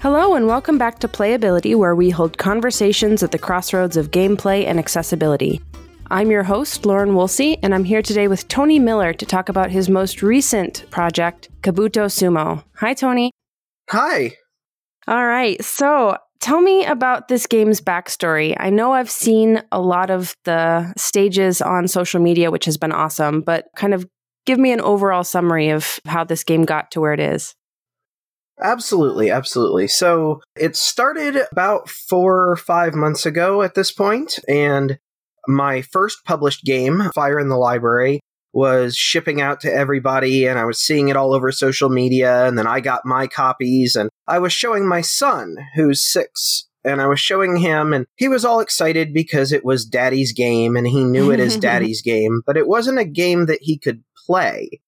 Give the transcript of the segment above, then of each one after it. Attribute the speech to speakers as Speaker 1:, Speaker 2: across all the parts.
Speaker 1: Hello, and welcome back to Playability, where we hold conversations at the crossroads of gameplay and accessibility. I'm your host, Lauren Woolsey, and I'm here today with Tony Miller to talk about his most recent project, Kabuto Sumo. Hi, Tony.
Speaker 2: Hi.
Speaker 1: All right, so tell me about this game's backstory. I know I've seen a lot of the stages on social media, which has been awesome, but kind of give me an overall summary of how this game got to where it is.
Speaker 2: Absolutely, absolutely. So it started about four or five months ago at this point, and my first published game, Fire in the Library, was shipping out to everybody, and I was seeing it all over social media, and then I got my copies, and I was showing my son, who's six. And I was showing him, and he was all excited because it was daddy's game and he knew it as daddy's game, but it wasn't a game that he could play.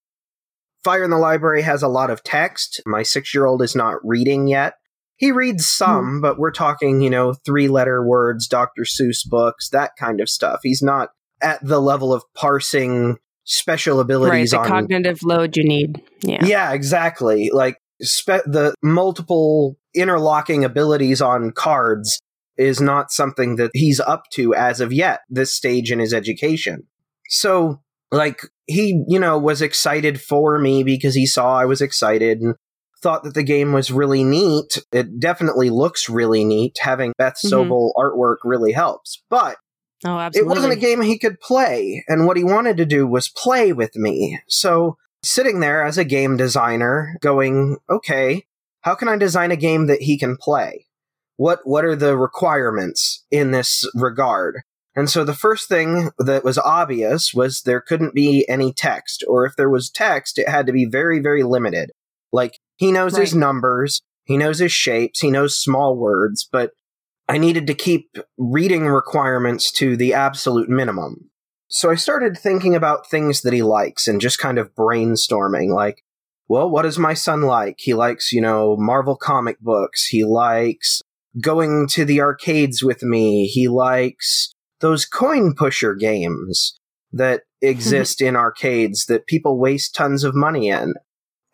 Speaker 2: Fire in the Library has a lot of text. My six year old is not reading yet. He reads some, mm. but we're talking, you know, three letter words, Dr. Seuss books, that kind of stuff. He's not at the level of parsing special abilities
Speaker 1: right, the
Speaker 2: on
Speaker 1: cognitive load you need. Yeah.
Speaker 2: Yeah, exactly. Like spe- the multiple interlocking abilities on cards is not something that he's up to as of yet, this stage in his education. So like he you know was excited for me because he saw i was excited and thought that the game was really neat. It definitely looks really neat. Having beth mm-hmm. sobel artwork really helps. But
Speaker 1: oh, absolutely.
Speaker 2: it wasn't a game he could play and what he wanted to do was play with me. So sitting there as a game designer going okay how can i design a game that he can play? What what are the requirements in this regard and so the first thing that was obvious was there couldn't be any text, or if there was text, it had to be very, very limited. Like, he knows right. his numbers, he knows his shapes, he knows small words, but I needed to keep reading requirements to the absolute minimum. So I started thinking about things that he likes and just kind of brainstorming, like, well, what does my son like? He likes, you know, Marvel comic books. He likes going to the arcades with me. He likes those coin pusher games that exist in arcades that people waste tons of money in.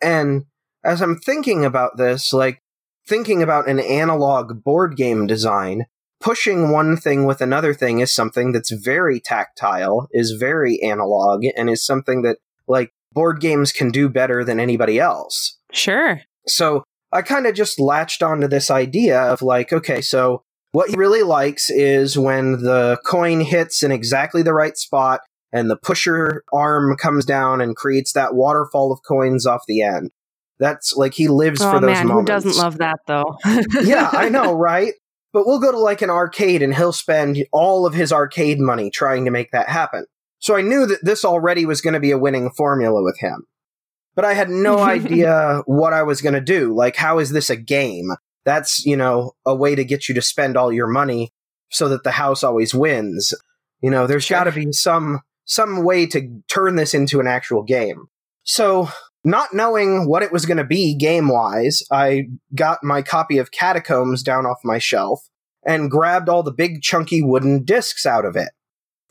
Speaker 2: And as I'm thinking about this, like thinking about an analog board game design, pushing one thing with another thing is something that's very tactile, is very analog, and is something that, like, board games can do better than anybody else.
Speaker 1: Sure.
Speaker 2: So I kind of just latched onto this idea of, like, okay, so what he really likes is when the coin hits in exactly the right spot and the pusher arm comes down and creates that waterfall of coins off the end. That's like he lives
Speaker 1: oh,
Speaker 2: for those
Speaker 1: man,
Speaker 2: moments.
Speaker 1: Who doesn't love that though?
Speaker 2: yeah, I know, right? But we'll go to like an arcade and he'll spend all of his arcade money trying to make that happen. So I knew that this already was going to be a winning formula with him. But I had no idea what I was going to do. Like, how is this a game? That's, you know, a way to get you to spend all your money so that the house always wins. You know, there's got to be some some way to turn this into an actual game. So, not knowing what it was going to be game wise, I got my copy of Catacombs down off my shelf and grabbed all the big chunky wooden discs out of it.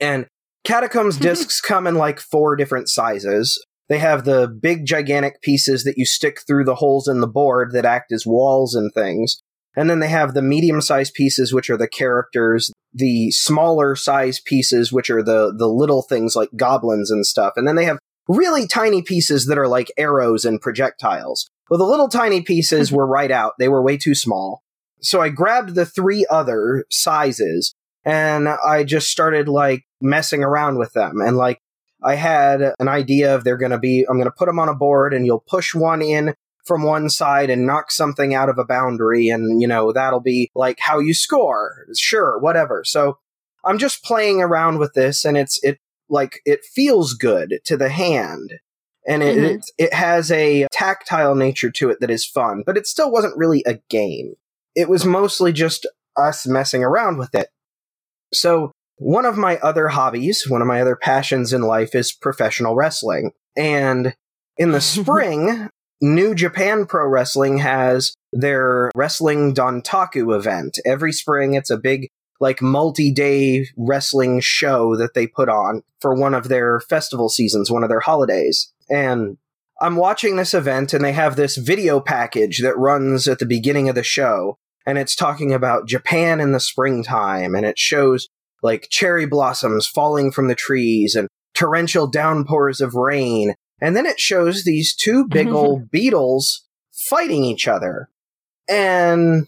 Speaker 2: And Catacombs discs come in like four different sizes. They have the big, gigantic pieces that you stick through the holes in the board that act as walls and things. And then they have the medium sized pieces, which are the characters, the smaller size pieces, which are the, the little things like goblins and stuff. And then they have really tiny pieces that are like arrows and projectiles. Well, the little tiny pieces were right out. They were way too small. So I grabbed the three other sizes and I just started like messing around with them and like I had an idea of they're going to be, I'm going to put them on a board and you'll push one in from one side and knock something out of a boundary. And, you know, that'll be like how you score. Sure, whatever. So I'm just playing around with this and it's, it like, it feels good to the hand. And it, mm-hmm. it, it has a tactile nature to it that is fun, but it still wasn't really a game. It was mostly just us messing around with it. So one of my other hobbies, one of my other passions in life is professional wrestling. And in the spring, New Japan Pro Wrestling has their Wrestling Dontaku event. Every spring, it's a big, like, multi day wrestling show that they put on for one of their festival seasons, one of their holidays. And I'm watching this event and they have this video package that runs at the beginning of the show and it's talking about Japan in the springtime and it shows like cherry blossoms falling from the trees and torrential downpours of rain. And then it shows these two big old beetles fighting each other. And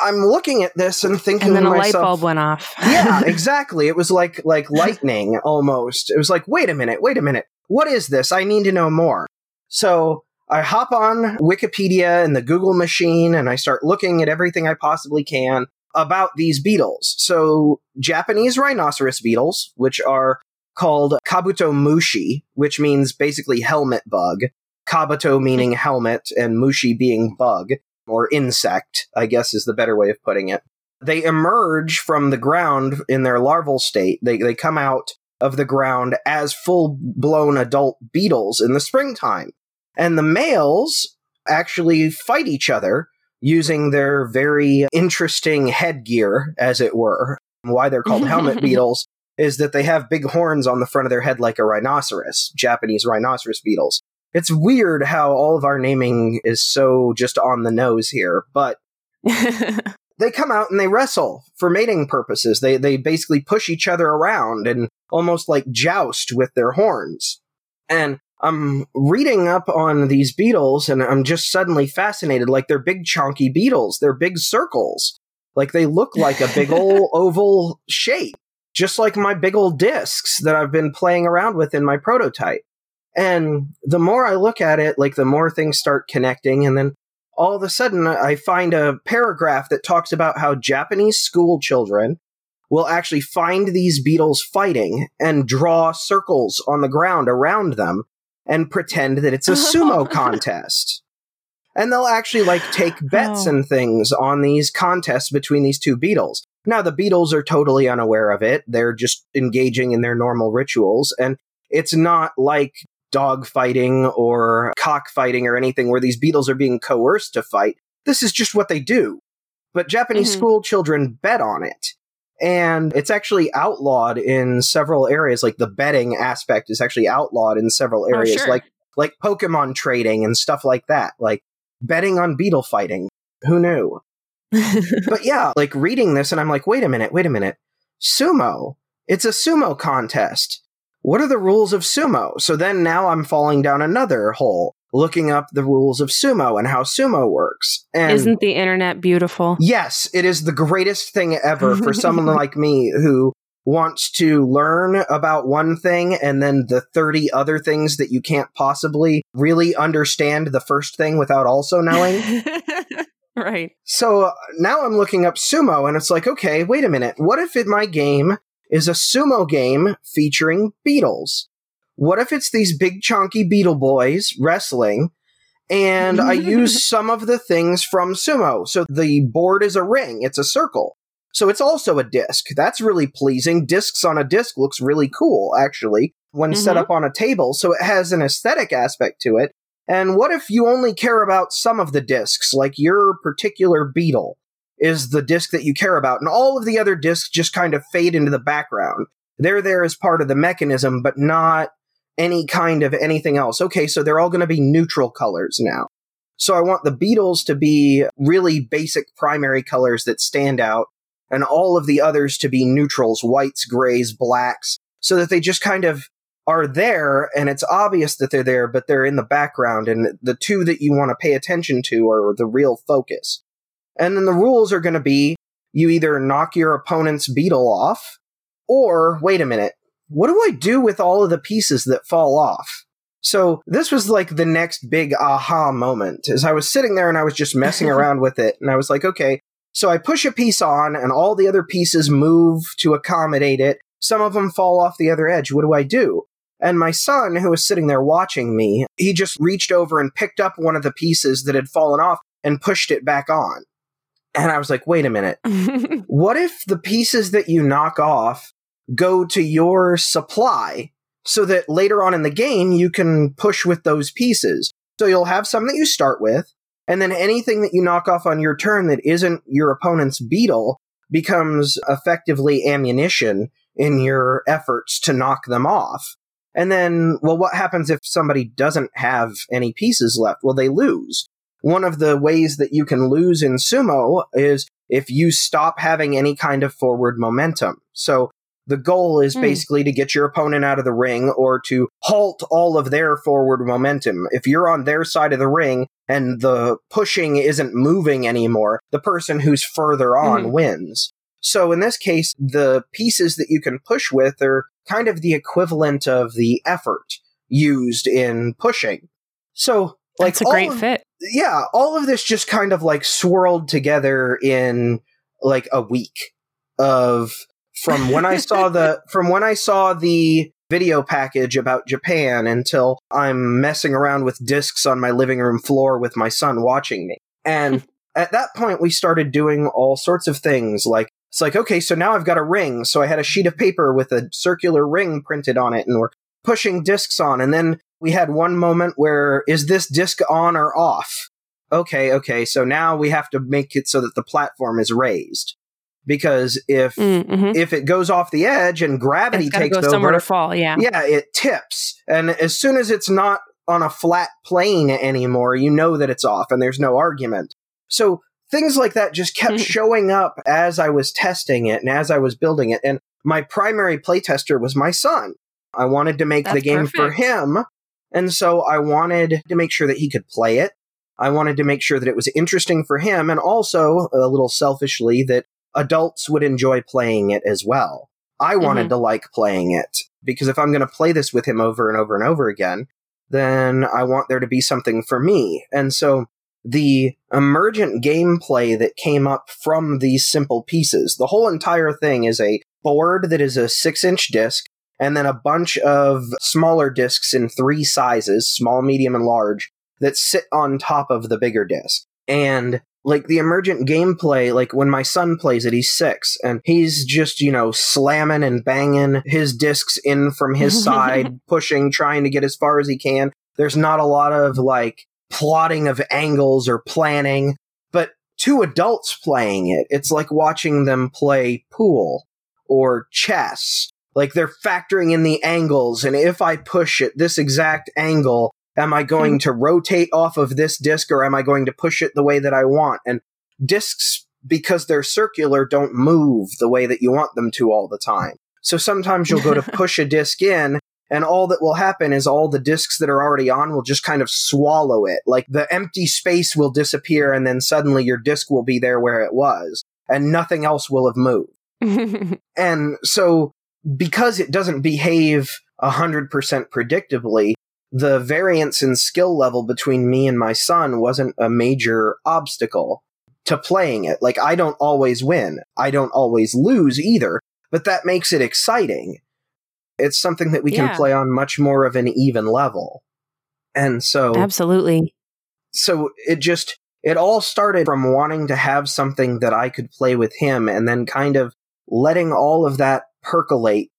Speaker 2: I'm looking at this and thinking
Speaker 1: And then a light bulb went off.
Speaker 2: yeah, exactly. It was like like lightning almost. It was like, wait a minute, wait a minute. What is this? I need to know more. So I hop on Wikipedia and the Google machine and I start looking at everything I possibly can about these beetles. So Japanese rhinoceros beetles, which are called kabuto mushi, which means basically helmet bug. Kabuto meaning helmet and mushi being bug or insect, I guess is the better way of putting it. They emerge from the ground in their larval state. They, they come out of the ground as full blown adult beetles in the springtime. And the males actually fight each other using their very interesting headgear, as it were. Why they're called helmet beetles is that they have big horns on the front of their head like a rhinoceros, Japanese rhinoceros beetles. It's weird how all of our naming is so just on the nose here, but they come out and they wrestle for mating purposes. They they basically push each other around and almost like joust with their horns. And I'm reading up on these beetles and I'm just suddenly fascinated. Like they're big chunky beetles. They're big circles. Like they look like a big old oval shape, just like my big old discs that I've been playing around with in my prototype. And the more I look at it, like the more things start connecting. And then all of a sudden I find a paragraph that talks about how Japanese school children will actually find these beetles fighting and draw circles on the ground around them and pretend that it's a sumo contest. And they'll actually like take bets
Speaker 1: Oh.
Speaker 2: and things on these contests between these two beetles. Now the beetles are totally unaware of it. They're just engaging in their normal rituals and it's not like dog fighting or cockfighting or anything where these beetles are being coerced to fight. This is just what they do. But Japanese
Speaker 1: Mhm.
Speaker 2: school children bet on it. And it's actually outlawed in several areas. Like the betting aspect is actually outlawed in several
Speaker 1: Oh,
Speaker 2: areas,
Speaker 1: sure.
Speaker 2: like like Pokemon trading and stuff like that. Like betting on beetle fighting. Who knew? but yeah, like reading this, and I'm like, wait a minute, wait a minute. Sumo. It's a sumo contest. What are the rules of sumo? So then now I'm falling down another hole, looking up the rules of sumo and how sumo works. And
Speaker 1: Isn't the internet beautiful?
Speaker 2: yes, it is the greatest thing ever for someone like me who wants to learn about one thing and then the 30 other things that you can't possibly really understand the first thing without also knowing.
Speaker 1: right.
Speaker 2: So uh, now I'm looking up sumo, and it's like, okay, wait a minute. What if it, my game is a sumo game featuring beetles? What if it's these big chunky beetle boys wrestling, and I use some of the things from sumo? So the board is a ring, it's a circle. So it's also a disc. That's really pleasing. Discs on a disc looks really cool, actually, when set
Speaker 1: Mhm.
Speaker 2: up on a table. So it has an aesthetic aspect to it. And what if you only care about some of the discs, like your particular beetle is the disc that you care about, and all of the other discs just kind of fade into the background? They're there as part of the mechanism, but not any kind of anything else. Okay, so they're all going to be neutral colors now. So I want the beetles to be really basic primary colors that stand out, and all of the others to be neutrals, whites, grays, blacks, so that they just kind of are there and it's obvious that they're there, but they're in the background, and the two that you want to pay attention to are the real focus. And then the rules are going to be you either knock your opponent's beetle off, or wait a minute, what do I do with all of the pieces that fall off? So this was like the next big aha moment as I was sitting there and I was just messing around with it, and I was like, okay. So I push a piece on, and all the other pieces move to accommodate it. Some of them fall off the other edge. What do I do? And my son, who was sitting there watching me, he just reached over and picked up one of the pieces that had fallen off and pushed it back on. And I was like, wait a minute. What if the pieces that you knock off go to your supply so that later on in the game you can push with those pieces? So you'll have some that you start with, and then anything that you knock off on your turn that isn't your opponent's beetle becomes effectively ammunition in your efforts to knock them off. And then, well, what happens if somebody doesn't have any pieces left? Well, they lose. One of the ways that you can lose in sumo is if you stop having any kind of forward momentum. So the goal is mm. basically to get your opponent out of the ring or to halt all of their forward momentum. If you're on their side of the ring and the pushing isn't moving anymore, the person who's further on mm. wins. So in this case, the pieces that you can push with are kind of the equivalent of the effort used in pushing. So like
Speaker 1: That's a great
Speaker 2: of,
Speaker 1: fit.
Speaker 2: Yeah, all of this just kind of like swirled together in like a week of from when I saw the from when I saw the video package about Japan until I'm messing around with discs on my living room floor with my son watching me. And at that point we started doing all sorts of things like it's like okay so now I've got a ring so I had a sheet of paper with a circular ring printed on it and we're pushing discs on and then we had one moment where is this disc on or off? Okay, okay, so now we have to make it so that the platform is raised. Because if mm-hmm. if it goes off the edge and gravity takes
Speaker 1: go
Speaker 2: over,
Speaker 1: somewhere to fall, yeah,
Speaker 2: yeah, it tips, and as soon as it's not on a flat plane anymore, you know that it's off, and there's no argument. So things like that just kept showing up as I was testing it and as I was building it. And my primary playtester was my son. I wanted to make
Speaker 1: That's
Speaker 2: the game
Speaker 1: perfect.
Speaker 2: for him and so I wanted to make sure that he could play it. I wanted to make sure that it was interesting for him and also, a little selfishly, that adults would enjoy playing it as well. I wanted mm-hmm. to like playing it because if I'm going to play this with him over and over and over again, then I want there to be something for me. And so the emergent gameplay that came up from these simple pieces, the whole entire thing is a board that is a six inch disc and then a bunch of smaller discs in three sizes small, medium, and large that sit on top of the bigger disc. And like the emergent gameplay, like when my son plays it, he's six and he's just, you know, slamming and banging his discs in from his side, pushing, trying to get as far as he can. There's not a lot of like plotting of angles or planning, but two adults playing it, it's like watching them play pool or chess like they're factoring in the angles, and if I push it this exact angle, am I going mm-hmm. to rotate off of this disc or am I going to push it the way that I want? And discs, because they're circular, don't move the way that you want them to all the time. So sometimes you'll go to push a disc in, and all that will happen is all the discs that are already on will just kind of swallow it. Like the empty space will disappear, and then suddenly your disc will be there where it was, and nothing else will have moved. and so because it doesn't behave 100% predictably, the variance in skill level between me and my son wasn't a major obstacle to playing it. Like, I don't always win. I don't always lose either, but that makes it exciting. It's something that we yeah. can play on much more of an even level. And so.
Speaker 1: Absolutely.
Speaker 2: So it just. It all started from wanting to have something that I could play with him and then kind of letting all of that percolate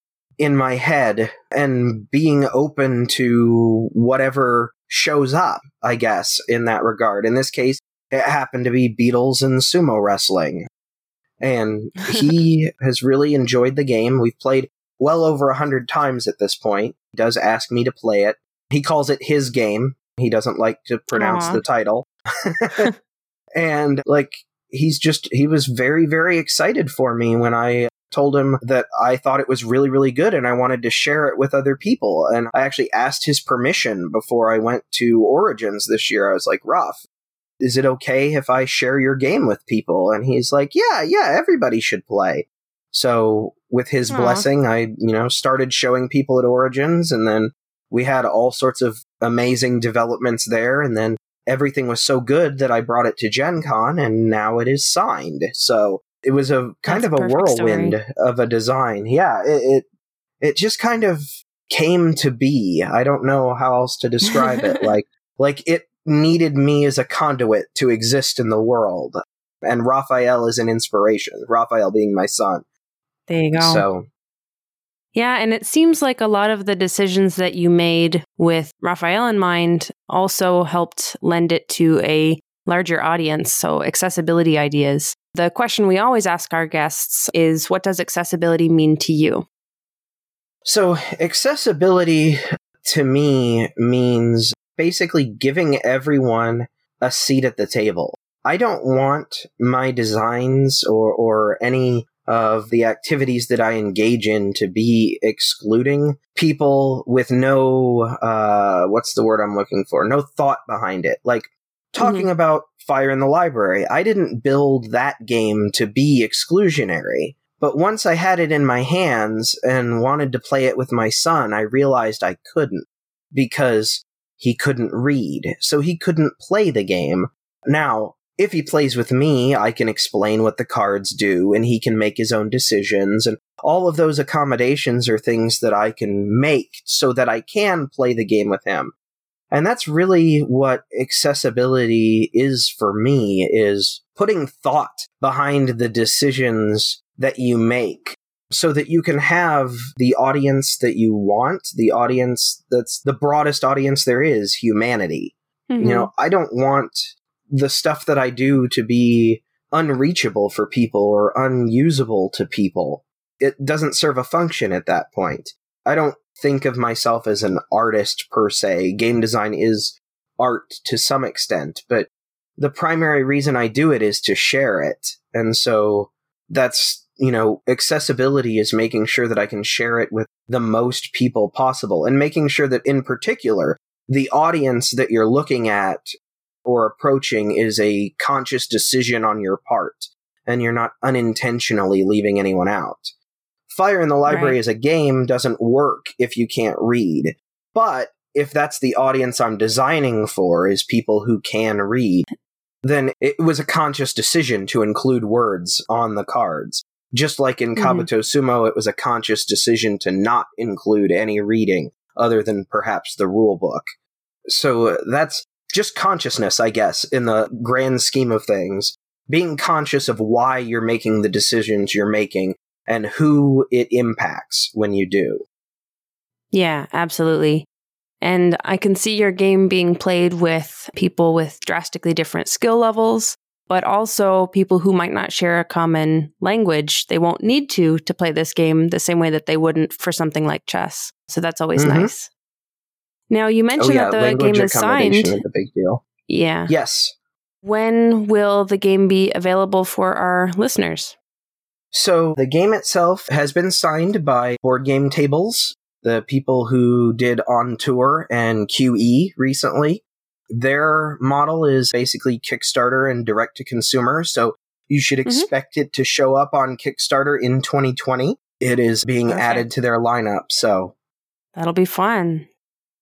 Speaker 2: in my head and being open to whatever shows up, I guess, in that regard. In this case, it happened to be beetles and sumo wrestling. And he has really enjoyed the game. We've played well over a hundred times at this point. He does ask me to play it. He calls it his game. He doesn't like to pronounce Aww. the title. and like he's just he was very very excited for me when I told him that I thought it was really, really good and I wanted to share it with other people. And I actually asked his permission before I went to Origins this year. I was like, Ruff, is it okay if I share your game with people? And he's like, yeah, yeah, everybody should play. So with his Aww. blessing, I, you know, started showing people at Origins and then we had all sorts of amazing developments there. And then everything was so good that I brought it to Gen Con and now it is signed. So it was a kind That's of a, a whirlwind story. of a design. Yeah, it, it it just kind of came to be. I don't know how else to describe it. Like like it needed me as a conduit to exist in the world. And Raphael is an inspiration. Raphael being my son.
Speaker 1: There you go.
Speaker 2: So
Speaker 1: yeah, and it seems like a lot of the decisions that you made with Raphael in mind also helped lend it to a larger audience, so accessibility ideas. The question we always ask our guests is what does accessibility mean to you?
Speaker 2: So, accessibility to me means basically giving everyone a seat at the table. I don't want my designs or, or any of the activities that I engage in to be excluding people with no, uh, what's the word I'm looking for? No thought behind it. Like talking mm-hmm. about Fire in the Library, I didn't build that game to be exclusionary. But once I had it in my hands and wanted to play it with my son, I realized I couldn't because he couldn't read, so he couldn't play the game. Now, if he plays with me, I can explain what the cards do and he can make his own decisions. And all of those accommodations are things that I can make so that I can play the game with him. And that's really what accessibility is for me is putting thought behind the decisions that you make so that you can have the audience that you want, the audience that's the broadest audience there is, humanity. Mm-hmm. You know, I don't want the stuff that I do to be unreachable for people or unusable to people. It doesn't serve a function at that point. I don't think of myself as an artist per se. Game design is art to some extent, but the primary reason I do it is to share it. And so that's, you know, accessibility is making sure that I can share it with the most people possible and making sure that in particular, the audience that you're looking at or approaching is a conscious decision on your part, and you're not unintentionally leaving anyone out. Fire in the Library right. as a game doesn't work if you can't read. But if that's the audience I'm designing for is people who can read, then it was a conscious decision to include words on the cards. Just like in mm-hmm. Kabuto Sumo, it was a conscious decision to not include any reading other than perhaps the rule book. So uh, that's just consciousness, I guess, in the grand scheme of things. Being conscious of why you're making the decisions you're making and who it impacts when you do.
Speaker 1: Yeah, absolutely. And I can see your game being played with people with drastically different skill levels, but also people who might not share a common language. They won't need to to play this game the same way that they wouldn't for something like chess. So that's always mm-hmm. nice. Now you mentioned oh, yeah, that the game is signed. Is
Speaker 2: a big deal.
Speaker 1: Yeah.
Speaker 2: Yes.
Speaker 1: When will the game be available for our listeners?
Speaker 2: So the game itself has been signed by Board Game Tables, the people who did On Tour and QE recently. Their model is basically Kickstarter and direct to consumer, so you should mm-hmm. expect mm-hmm. it to show up on Kickstarter in 2020. It is being Perfect. added to their lineup, so
Speaker 1: that'll be fun.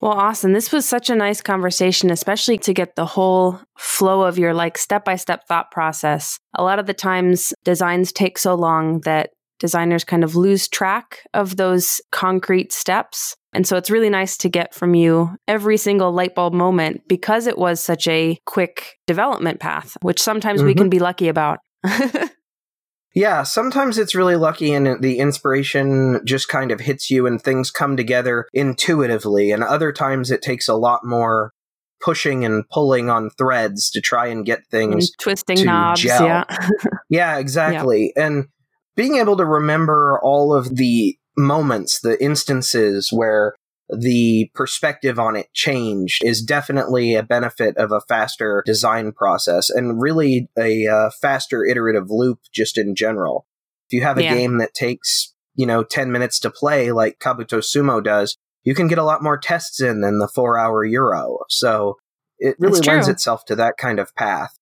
Speaker 1: Well, Austin, this was such a nice conversation, especially to get the whole flow of your like step by step thought process. A lot of the times designs take so long that designers kind of lose track of those concrete steps. And so it's really nice to get from you every single light bulb moment because it was such a quick development path, which sometimes mm-hmm. we can be lucky about.
Speaker 2: Yeah, sometimes it's really lucky and the inspiration just kind of hits you and things come together intuitively. And other times it takes a lot more pushing and pulling on threads to try and get things
Speaker 1: and twisting knobs. Gel. Yeah.
Speaker 2: yeah, exactly. Yeah. And being able to remember all of the moments, the instances where the perspective on it changed is definitely a benefit of a faster design process and really a uh, faster iterative loop just in general. If you have a yeah. game that takes, you know, 10 minutes to play like Kabuto Sumo does, you can get a lot more tests in than the four hour Euro. So it really lends itself to that kind of path.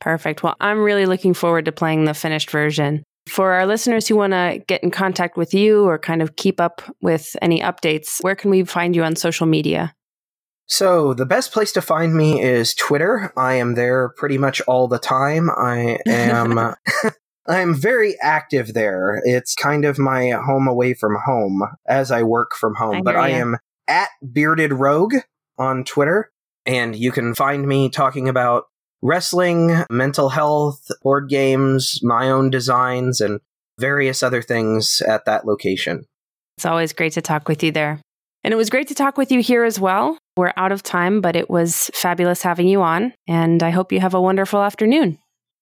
Speaker 1: Perfect. Well, I'm really looking forward to playing the finished version. For our listeners who want to get in contact with you or kind of keep up with any updates, where can we find you on social media?
Speaker 2: So, the best place to find me is Twitter. I am there pretty much all the time. I am I'm very active there. It's kind of my home away from home as I work from home. I but I am at Bearded Rogue on Twitter, and you can find me talking about wrestling, mental health, board games, my own designs, and various other things at that location.
Speaker 1: It's always great to talk with you there. And it was great to talk with you here as well. We're out of time, but it was fabulous having you on. And I hope you have a wonderful afternoon.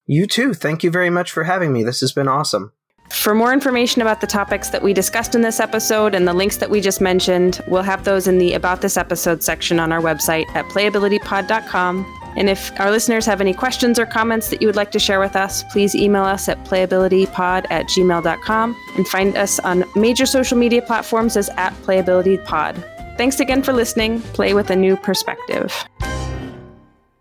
Speaker 2: You too. Thank you very much for having me. This has been awesome.
Speaker 1: For more information about the topics that we discussed in this episode and the links that we just mentioned, we'll have those in the About This Episode section on our website at playabilitypod.com. And if our listeners have any questions or comments that you would like to share with us, please email us at playabilitypod at gmail.com and find us on major social media platforms as at playabilitypod. Thanks again for listening. Play with a new perspective.